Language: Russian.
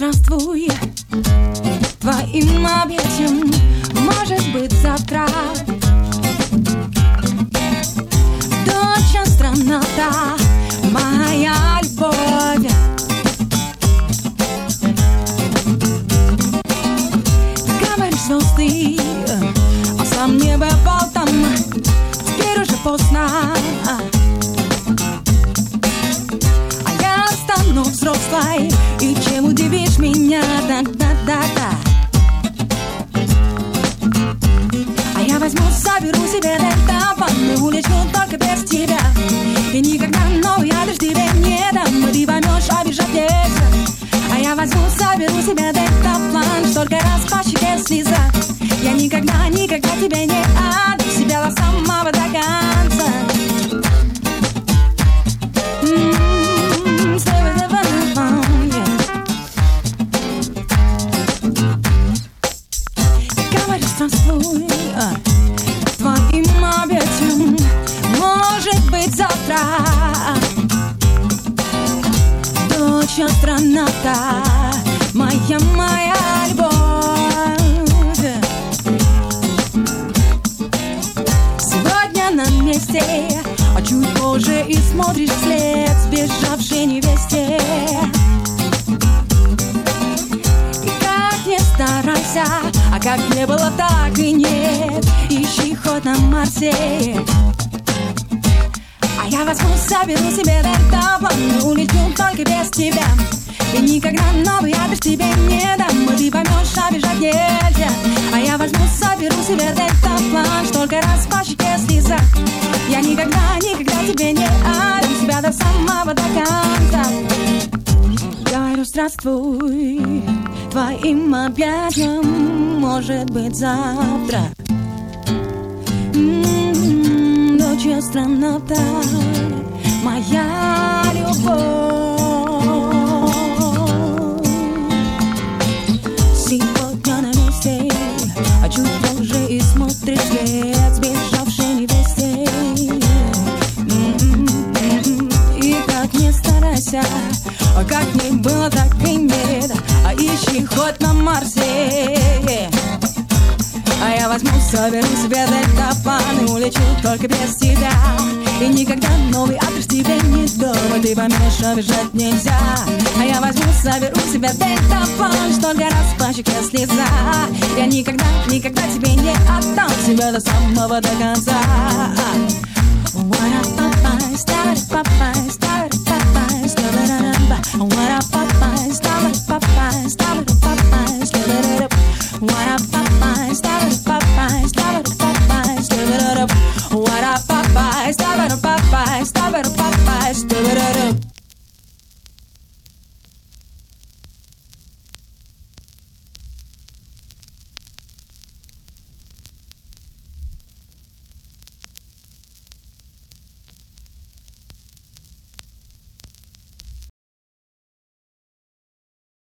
странствуя Твоим объятием может быть завтра. Дочь страна та моя любовь. Говоришь звезды, а сам не бывал там Теперь уже поздно. Стану взрослой. И чем удивишь меня, да-да-да-да. А я возьму, заберу себе дельтафон И улечу только без тебя. И никогда новый адрес тебе не дам И ты поймешь, обижать нельзя. А я возьму, заберу себе дельтаплан Столько раз по щеке слеза. Я никогда, никогда тебе не отдам Себя до самого до конца Странствуй а, Твоим обетом Может быть завтра. Дочь астронавта Моя, моя любовь. Сегодня на месте А чуть позже и смотришь вслед Сбежавшей невесте старайся, а как не было, так и нет. Ищи хоть на Марсе. А я возьму, соберу себе дельтаплан улечу только без тебя. И никогда новый адрес тебе не дам. И ты поймешь, обижать нельзя. А я возьму, соберу себе дельтаплан Столько раз по щеке слеза. Я никогда, никогда тебе не отдам Себя до самого до конца. Говорю, здравствуй Твоим объятиям Может быть завтра. М, Дочь астронавта Моя любовь. Сегодня на месте А чуть позже и смотришь вслед Сбежавшей невесте. М, И как не старайся а Как не было, так и нет А ищи хоть на Марсе. А я возьму, соберу себе дельтаплан И улечу только без тебя. И никогда новый адрес тебе не дам И ты поймешь, обижать нельзя. А я возьму, соберу себе дельтаплан Столько раз по щеке слеза. Я никогда, никогда тебе не отдам Себя до самого до конца